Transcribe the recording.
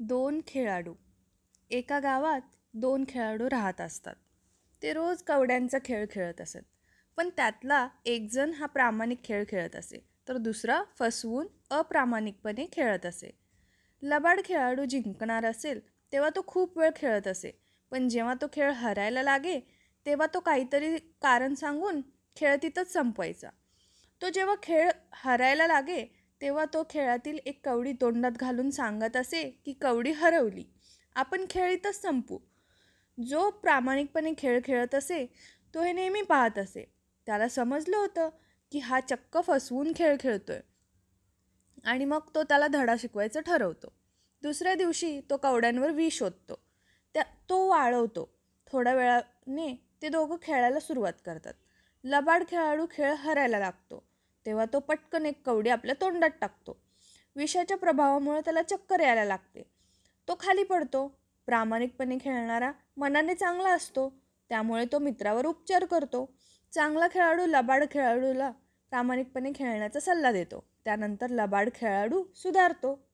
दोन खेळाडू. एका गावात दोन खेळाडू राहत असतात. ते रोज कवड्यांचा खेळ खेळत असत. पण त्यातला एकजण हा प्रामाणिक खेळ खेळत असे तर दुसरा फसवून अप्रामाणिकपणे खेळत असे. लबाड खेळाडू जिंकणार असेल तेव्हा तो खूप वेळ खेळत असे. पण जेव्हा तो खेळ हरायला लागे तेव्हा तो काहीतरी कारण सांगून खेळ तिथंच संपवायचा. तो जेव्हा खेळ हरायला लागे तेव्हा तो खेळातील एक कवडी तोंडात घालून सांगत असे की कवडी हरवली. आपण खेळीतच संपू. जो प्रामाणिकपणे खेळ खेळत असे तो हे नेहमी पाहत असे. त्याला समजलं होतं की हा चक्क फसवून खेळ खेळतोय. आणि मग तो त्याला धडा शिकवायचं ठरवतो. दुसऱ्या दिवशी तो कवड्यांवर विष शोधतो. त्या तो वाळवतो. थोड्या वेळाने ते दोघं खेळायला सुरुवात करतात. लबाड खेळाडू खेळ हरायला लागतो. तेव्हा तो पटकन एक कवडी आपल्या तोंडात टाकतो. विषाच्या प्रभावामुळे त्याला चक्कर यायला लागते. तो खाली पडतो. प्रामाणिकपणे खेळणारा मनाने चांगला असतो. त्यामुळे तो मित्रावर उपचार करतो. चांगला खेळाडू लबाड खेळाडूला प्रामाणिकपणे खेळण्याचा सल्ला देतो. त्यानंतर लबाड खेळाडू सुधारतो.